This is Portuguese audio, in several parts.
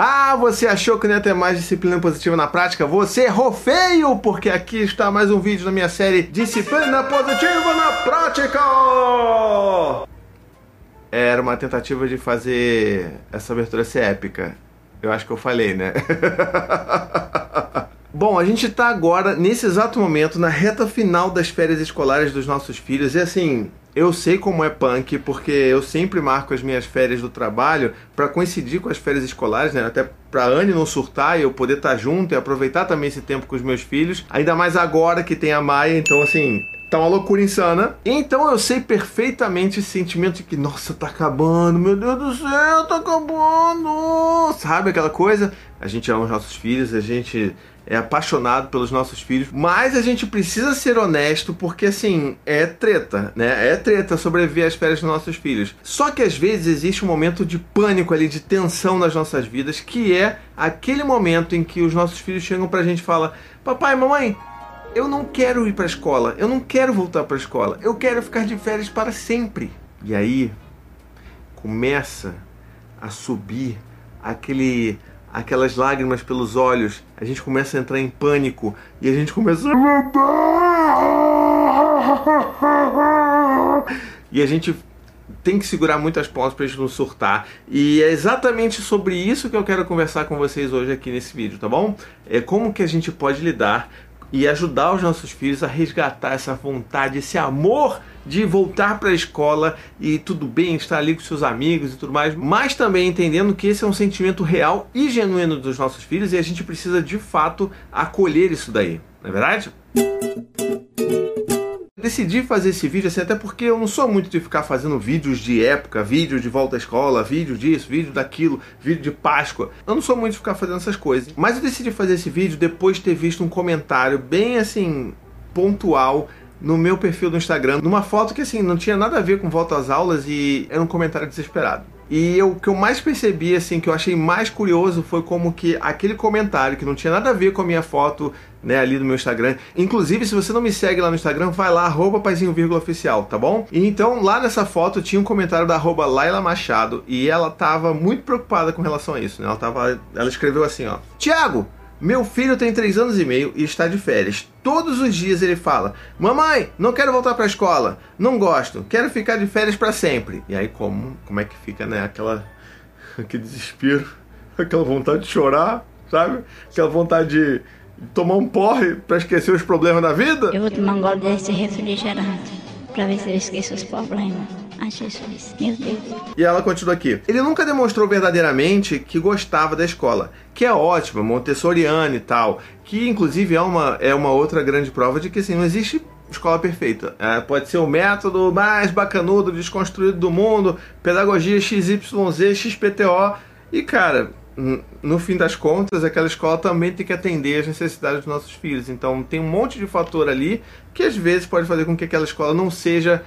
Ah, você achou que não ia ter mais disciplina positiva na prática? Você errou feio, porque aqui está mais um vídeo da minha série Disciplina Positiva na Prática! Era uma tentativa de fazer essa abertura ser épica. Eu acho que eu falei, né? Bom, a gente está agora, nesse exato momento, na reta final das férias escolares dos nossos filhos. E assim, eu sei como é punk, porque eu sempre marco as minhas férias do trabalho para coincidir com as férias escolares, né? Até para a Anne não surtar e eu poder estar tá junto e aproveitar também esse tempo com os meus filhos. Ainda mais agora que tem a Maia, então assim, tá uma loucura insana. Então eu sei perfeitamente esse sentimento de que, nossa, tá acabando, meu Deus do céu, tá acabando. Sabe aquela coisa? A gente ama os nossos filhos, a gente é apaixonado pelos nossos filhos, mas a gente precisa ser honesto porque assim, é treta, né? É treta sobreviver às férias dos nossos filhos. Só que às vezes existe um momento de pânico ali, de tensão nas nossas vidas, que é aquele momento em que os nossos filhos chegam pra gente e falam: "Papai, mamãe, eu não quero ir para a escola, eu não quero voltar para a escola, eu quero ficar de férias para sempre". E aí começa a subir aquele aquelas lágrimas pelos olhos, a gente começa a entrar em pânico e a gente começa e a gente tem que segurar muitas pontas para a gente não surtar. E é exatamente sobre isso que eu quero conversar com vocês hoje aqui nesse vídeo, tá bom? É como que a gente pode lidar e ajudar os nossos filhos a resgatar essa vontade, esse amor de voltar para a escola e tudo bem estar ali com seus amigos e tudo mais, mas também entendendo que esse é um sentimento real e genuíno dos nossos filhos e a gente precisa de fato acolher isso daí, não é verdade? decidi fazer esse vídeo assim, até porque eu não sou muito de ficar fazendo vídeos de época, vídeo de volta à escola, vídeo disso, vídeo daquilo, vídeo de Páscoa. Eu não sou muito de ficar fazendo essas coisas. Mas eu decidi fazer esse vídeo depois de ter visto um comentário bem assim, pontual no meu perfil do Instagram, numa foto que assim, não tinha nada a ver com volta às aulas e era um comentário desesperado. E eu, o que eu mais percebi, assim, que eu achei mais curioso foi como que aquele comentário, que não tinha nada a ver com a minha foto, né, ali do meu Instagram. Inclusive, se você não me segue lá no Instagram, vai lá, arroba paizinho vírgula oficial, tá bom? E então, lá nessa foto tinha um comentário da arroba Laila Machado e ela tava muito preocupada com relação a isso, né? Ela, tava, ela escreveu assim, ó. Tiago, meu filho tem 3 anos e meio e está de férias. Todos os dias ele fala: Mamãe, não quero voltar para a escola. Não gosto. Quero ficar de férias para sempre. E aí, como, como é que fica, né? Aquela. Aquele desespero, aquela vontade de chorar, sabe? Aquela vontade de tomar um porre para esquecer os problemas da vida. Eu vou tomar um gole desse refrigerante para ver se eu esqueço os problemas. Ai, Jesus, meu Deus. E ela continua aqui. Ele nunca demonstrou verdadeiramente que gostava da escola, que é ótima, montessoriana e tal, que inclusive é uma, é uma outra grande prova de que assim, não existe escola perfeita. É, pode ser o método mais bacanudo, desconstruído do mundo, pedagogia XYZ, XPTO, e cara, no fim das contas, aquela escola também tem que atender às necessidades dos nossos filhos. Então, tem um monte de fator ali que às vezes pode fazer com que aquela escola não seja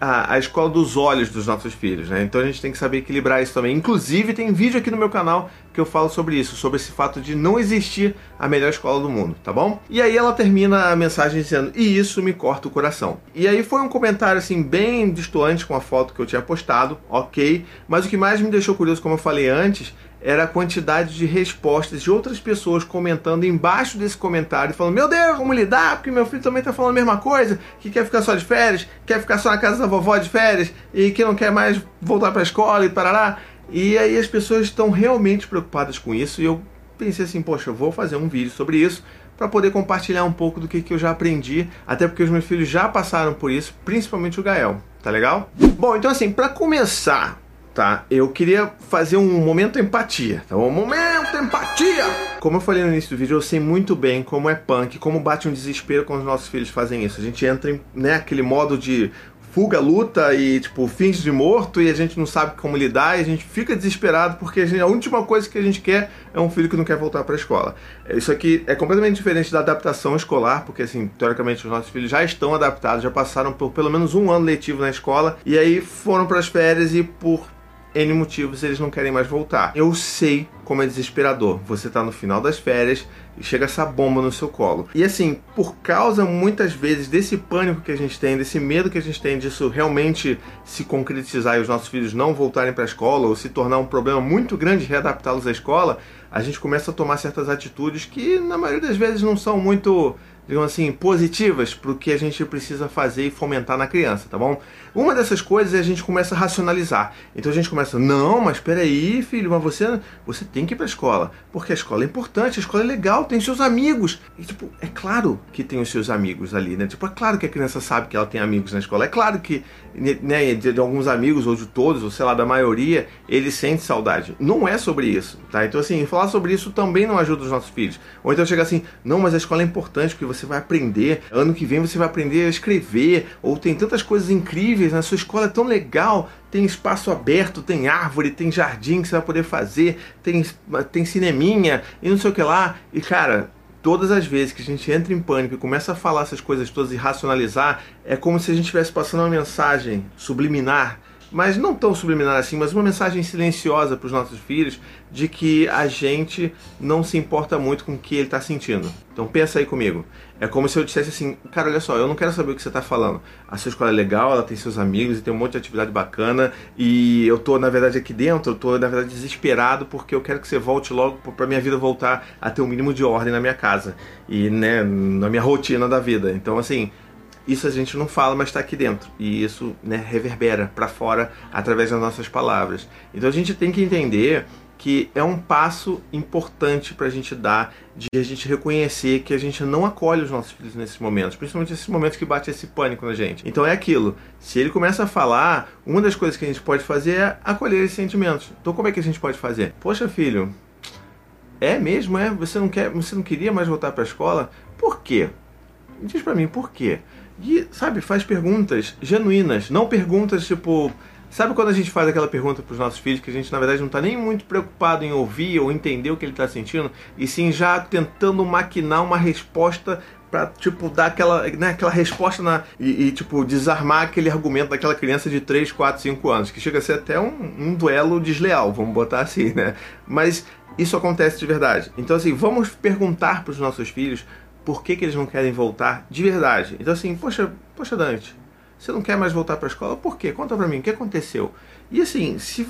a, a, escola dos olhos dos nossos filhos, né? Então a gente tem que saber equilibrar isso também. Inclusive, tem vídeo aqui no meu canal que eu falo sobre isso, sobre esse fato de não existir a melhor escola do mundo, tá bom? E aí ela termina a mensagem dizendo: "E isso me corta o coração". E aí foi um comentário assim bem distoante com a foto que eu tinha postado, OK? Mas o que mais me deixou curioso, como eu falei antes, era a quantidade de respostas de outras pessoas comentando embaixo desse comentário, falando: Meu Deus, como lidar? Porque meu filho também está falando a mesma coisa, que quer ficar só de férias, quer ficar só na casa da vovó de férias e que não quer mais voltar para a escola e parará. E aí as pessoas estão realmente preocupadas com isso e eu pensei assim: Poxa, eu vou fazer um vídeo sobre isso para poder compartilhar um pouco do que, que eu já aprendi, até porque os meus filhos já passaram por isso, principalmente o Gael. Tá legal? Bom, então assim, para começar, tá? Eu queria fazer um momento empatia, tá bom? Momento empatia! Como eu falei no início do vídeo, eu sei muito bem como é punk, como bate um desespero quando os nossos filhos fazem isso. A gente entra em né, aquele modo de fuga, luta e, tipo, fins de morto e a gente não sabe como lidar e a gente fica desesperado porque a, gente, a última coisa que a gente quer é um filho que não quer voltar para a escola. Isso aqui é completamente diferente da adaptação escolar, porque, assim, teoricamente os nossos filhos já estão adaptados, já passaram por pelo menos um ano letivo na escola e aí foram para as férias e por N motivos eles não querem mais voltar. Eu sei como é desesperador. Você tá no final das férias e chega essa bomba no seu colo. E assim, por causa muitas vezes desse pânico que a gente tem, desse medo que a gente tem disso realmente se concretizar e os nossos filhos não voltarem para a escola ou se tornar um problema muito grande readaptá-los à escola, a gente começa a tomar certas atitudes que na maioria das vezes não são muito digamos assim, positivas para o que a gente precisa fazer e fomentar na criança, tá bom? Uma dessas coisas é a gente começa a racionalizar. Então a gente começa, não, mas aí, filho, mas você, você tem que ir para a escola, porque a escola é importante, a escola é legal, tem seus amigos. E tipo, é claro que tem os seus amigos ali, né? Tipo, é claro que a criança sabe que ela tem amigos na escola. É claro que, né, de, de alguns amigos ou de todos, ou sei lá, da maioria, ele sente saudade. Não é sobre isso, tá? Então assim, falar sobre isso também não ajuda os nossos filhos. Ou então chega assim, não, mas a escola é importante porque você vai aprender. Ano que vem você vai aprender a escrever. Ou tem tantas coisas incríveis na sua escola, é tão legal. Tem espaço aberto, tem árvore, tem jardim que você vai poder fazer, tem, tem cineminha e não sei o que lá. E cara, todas as vezes que a gente entra em pânico e começa a falar essas coisas todas e racionalizar, é como se a gente estivesse passando uma mensagem subliminar mas não tão subliminar assim, mas uma mensagem silenciosa para os nossos filhos de que a gente não se importa muito com o que ele está sentindo. Então pensa aí comigo. É como se eu dissesse assim, cara, olha só, eu não quero saber o que você está falando. A sua escola é legal, ela tem seus amigos e tem um monte de atividade bacana e eu tô na verdade aqui dentro, eu tô na verdade desesperado porque eu quero que você volte logo para minha vida voltar a ter o um mínimo de ordem na minha casa e né, na minha rotina da vida. Então assim, isso a gente não fala, mas está aqui dentro. E isso né, reverbera para fora através das nossas palavras. Então a gente tem que entender que é um passo importante para a gente dar de a gente reconhecer que a gente não acolhe os nossos filhos nesses momentos, principalmente nesses momentos que bate esse pânico na gente. Então é aquilo. Se ele começa a falar, uma das coisas que a gente pode fazer é acolher esses sentimentos. Então como é que a gente pode fazer? Poxa, filho, é mesmo, é? Você não quer, você não queria mais voltar para a escola? Por quê? Diz para mim por quê? E, sabe, faz perguntas genuínas, não perguntas tipo. Sabe quando a gente faz aquela pergunta para os nossos filhos que a gente na verdade não está nem muito preocupado em ouvir ou entender o que ele está sentindo, e sim já tentando maquinar uma resposta para tipo dar aquela, né, aquela resposta na, e, e, tipo desarmar aquele argumento daquela criança de 3, 4, 5 anos, que chega a ser até um, um duelo desleal, vamos botar assim, né? Mas isso acontece de verdade. Então assim, vamos perguntar para os nossos filhos por que, que eles não querem voltar de verdade. Então assim, poxa, poxa Dante, você não quer mais voltar para a escola? Por quê? Conta para mim, o que aconteceu? E assim, se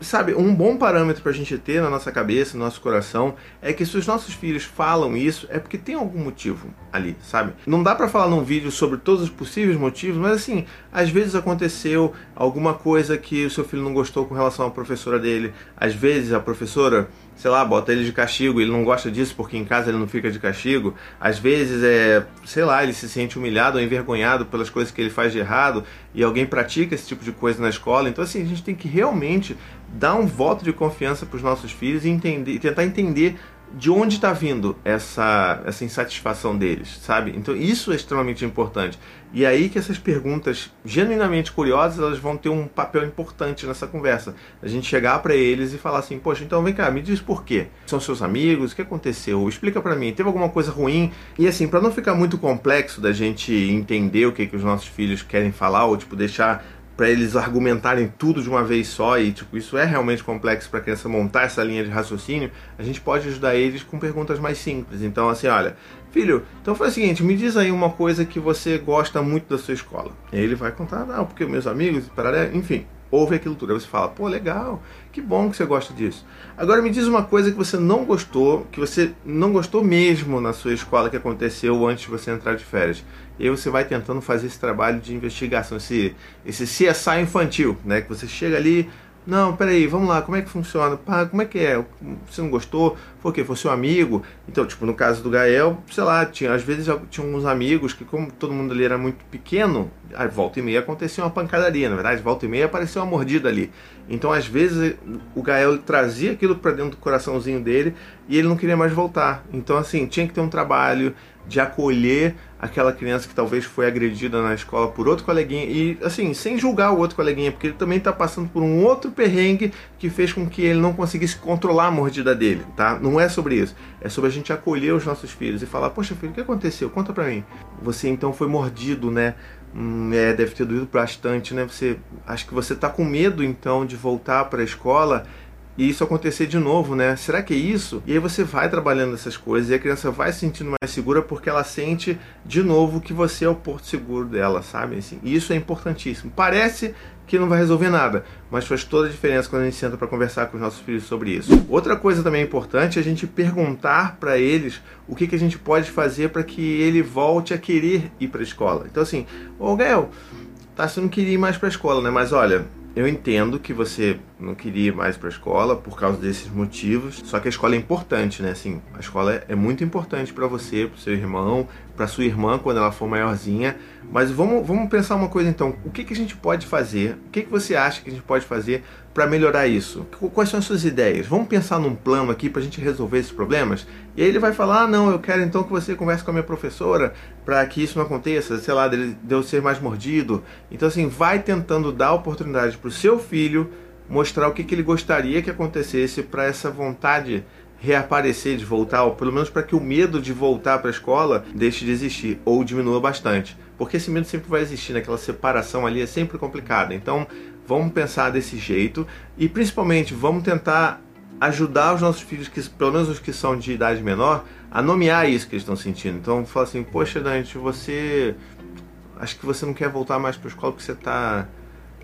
sabe, um bom parâmetro para a gente ter na nossa cabeça, no nosso coração, é que se os nossos filhos falam isso, é porque tem algum motivo ali, sabe? Não dá para falar num vídeo sobre todos os possíveis motivos, mas assim, às vezes aconteceu alguma coisa que o seu filho não gostou com relação à professora dele, às vezes a professora sei lá, bota ele de castigo, ele não gosta disso porque em casa ele não fica de castigo. Às vezes é, sei lá, ele se sente humilhado ou envergonhado pelas coisas que ele faz de errado e alguém pratica esse tipo de coisa na escola. Então assim, a gente tem que realmente dar um voto de confiança para os nossos filhos e entender, e tentar entender de onde está vindo essa, essa insatisfação deles, sabe? Então isso é extremamente importante. E aí que essas perguntas genuinamente curiosas elas vão ter um papel importante nessa conversa. A gente chegar para eles e falar assim, poxa, então vem cá, me diz por quê? São seus amigos? O que aconteceu? Explica para mim. Teve alguma coisa ruim? E assim, para não ficar muito complexo da gente entender o que que os nossos filhos querem falar ou tipo deixar para eles argumentarem tudo de uma vez só e tipo isso é realmente complexo para a criança montar essa linha de raciocínio, a gente pode ajudar eles com perguntas mais simples. Então assim, olha, filho, então foi o seguinte, me diz aí uma coisa que você gosta muito da sua escola. E ele vai contar, não, porque meus amigos, pararé, enfim ouve aquilo tudo. Aí você fala, pô, legal, que bom que você gosta disso. Agora me diz uma coisa que você não gostou, que você não gostou mesmo na sua escola que aconteceu antes de você entrar de férias. E você vai tentando fazer esse trabalho de investigação, esse, esse CSI infantil, né? Que você chega ali, não, peraí, vamos lá, como é que funciona? Pá, como é que é? Você não gostou? O quê? Foi seu amigo? Então, tipo, no caso do Gael, sei lá, tinha, às vezes tinha uns amigos que, como todo mundo ali era muito pequeno, aí volta e meia acontecia uma pancadaria, na verdade, volta e meia aparecia uma mordida ali. Então, às vezes, o Gael trazia aquilo para dentro do coraçãozinho dele e ele não queria mais voltar. Então, assim, tinha que ter um trabalho de acolher aquela criança que talvez foi agredida na escola por outro coleguinha e assim, sem julgar o outro coleguinha, porque ele também está passando por um outro perrengue que fez com que ele não conseguisse controlar a mordida dele, tá? Não é sobre isso. É sobre a gente acolher os nossos filhos e falar: "Poxa, filho, o que aconteceu? Conta para mim". Você então foi mordido, né? hum, é, deve ter doído bastante, né? Você acho que você está com medo então de voltar para a escola e isso acontecer de novo, né? Será que é isso? E aí você vai trabalhando essas coisas e a criança vai se sentindo mais segura porque ela sente de novo que você é o porto seguro dela, sabe? Assim, isso é importantíssimo. Parece que não vai resolver nada, mas faz toda a diferença quando a gente senta para conversar com os nossos filhos sobre isso. Outra coisa também importante é a gente perguntar para eles o que, que a gente pode fazer para que ele volte a querer ir para a escola. Então assim, ô Gael, tá, você não queria ir mais para a escola, né? Mas olha, eu entendo que você não queria ir mais para a escola por causa desses motivos, só que a escola é importante, né? Assim, a escola é muito importante para você, para seu irmão, para sua irmã quando ela for maiorzinha. Mas vamos, vamos pensar uma coisa então: o que, que a gente pode fazer? O que, que você acha que a gente pode fazer para melhorar isso? Quais são as suas ideias? Vamos pensar num plano aqui para a gente resolver esses problemas? E aí ele vai falar: ah, não, eu quero então que você converse com a minha professora para que isso não aconteça, sei lá, de eu ser mais mordido. Então, assim, vai tentando dar oportunidade para o seu filho mostrar o que, que ele gostaria que acontecesse para essa vontade reaparecer, de voltar, ou pelo menos para que o medo de voltar para a escola deixe de existir ou diminua bastante. Porque esse medo sempre vai existir, naquela né? separação ali é sempre complicada. Então, vamos pensar desse jeito e principalmente vamos tentar ajudar os nossos filhos, que, pelo menos os que são de idade menor, a nomear isso que eles estão sentindo. Então, fala assim: Poxa, Dante, você. Acho que você não quer voltar mais para a escola porque você está.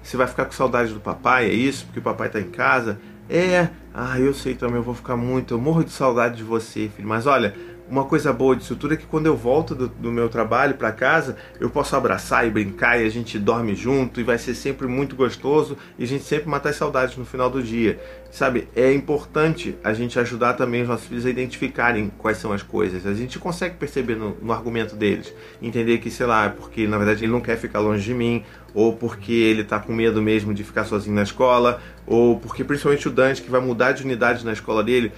Você vai ficar com saudade do papai, é isso? Porque o papai está em casa. É, ah, eu sei também, eu vou ficar muito, eu morro de saudade de você, filho. Mas olha, uma coisa boa disso tudo é que quando eu volto do, do meu trabalho para casa, eu posso abraçar e brincar e a gente dorme junto e vai ser sempre muito gostoso e a gente sempre matar as saudades no final do dia. Sabe, é importante a gente ajudar também os nossos filhos a identificarem quais são as coisas. A gente consegue perceber no, no argumento deles, entender que, sei lá, é porque na verdade ele não quer ficar longe de mim, ou porque ele está com medo mesmo de ficar sozinho na escola, ou porque principalmente o Dante que vai mudar de unidade na escola dele,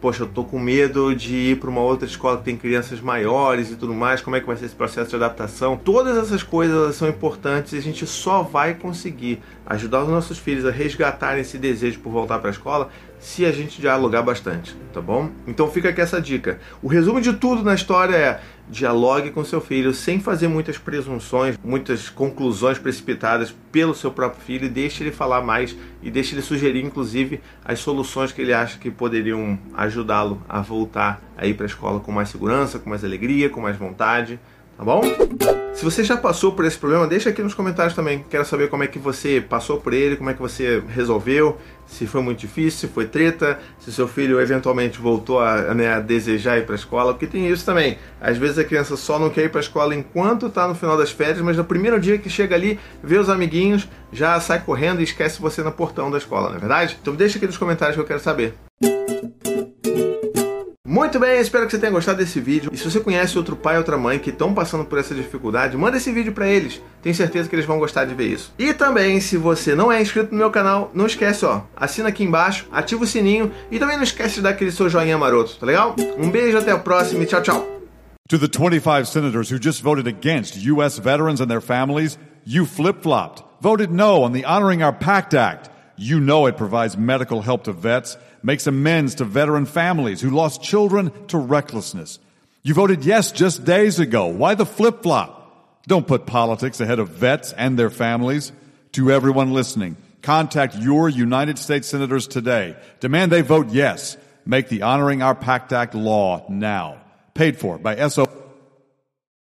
poxa, eu tô com medo de ir para uma outra escola que tem crianças maiores e tudo mais, como é que vai ser esse processo de adaptação? Todas essas coisas são importantes e a gente só vai conseguir ajudar os nossos filhos a resgatarem esse desejo por voltar para a escola se a gente dialogar bastante, tá bom? Então fica aqui essa dica. O resumo de tudo na história é dialogue com seu filho sem fazer muitas presunções, muitas conclusões precipitadas pelo seu próprio filho, deixe ele falar mais e deixe ele sugerir inclusive as soluções que ele acha que poderiam ajudá-lo a voltar aí para a escola com mais segurança, com mais alegria, com mais vontade tá bom? Se você já passou por esse problema, deixa aqui nos comentários também. Quero saber como é que você passou por ele, como é que você resolveu, se foi muito difícil, se foi treta, se seu filho eventualmente voltou a, né, a desejar ir para a escola, porque tem isso também. Às vezes a criança só não quer ir para a escola enquanto está no final das férias, mas no primeiro dia que chega ali, vê os amiguinhos, já sai correndo e esquece você no portão da escola, não é verdade? Então deixa aqui nos comentários que eu quero saber. Muito bem, espero que você tenha gostado desse vídeo. E se você conhece outro pai ou outra mãe que estão passando por essa dificuldade, manda esse vídeo para eles. Tenho certeza que eles vão gostar de ver isso. E também, se você não é inscrito no meu canal, não esquece, ó, assina aqui embaixo, ativa o sininho e também não esquece de dar aquele seu joinha maroto, tá legal? Um beijo, até a próxima e tchau, tchau. To the 25 senators who just voted against U.S. veterans and their families, you flip-flopped, voted no on the Honoring Our Pact Act. You know it provides medical help to vets makes amends to veteran families who lost children to recklessness. You voted yes just days ago. Why the flip flop? Don't put politics ahead of vets and their families. To everyone listening, contact your United States senators today. Demand they vote yes. Make the Honoring Our Pact Act law now. Paid for by SO.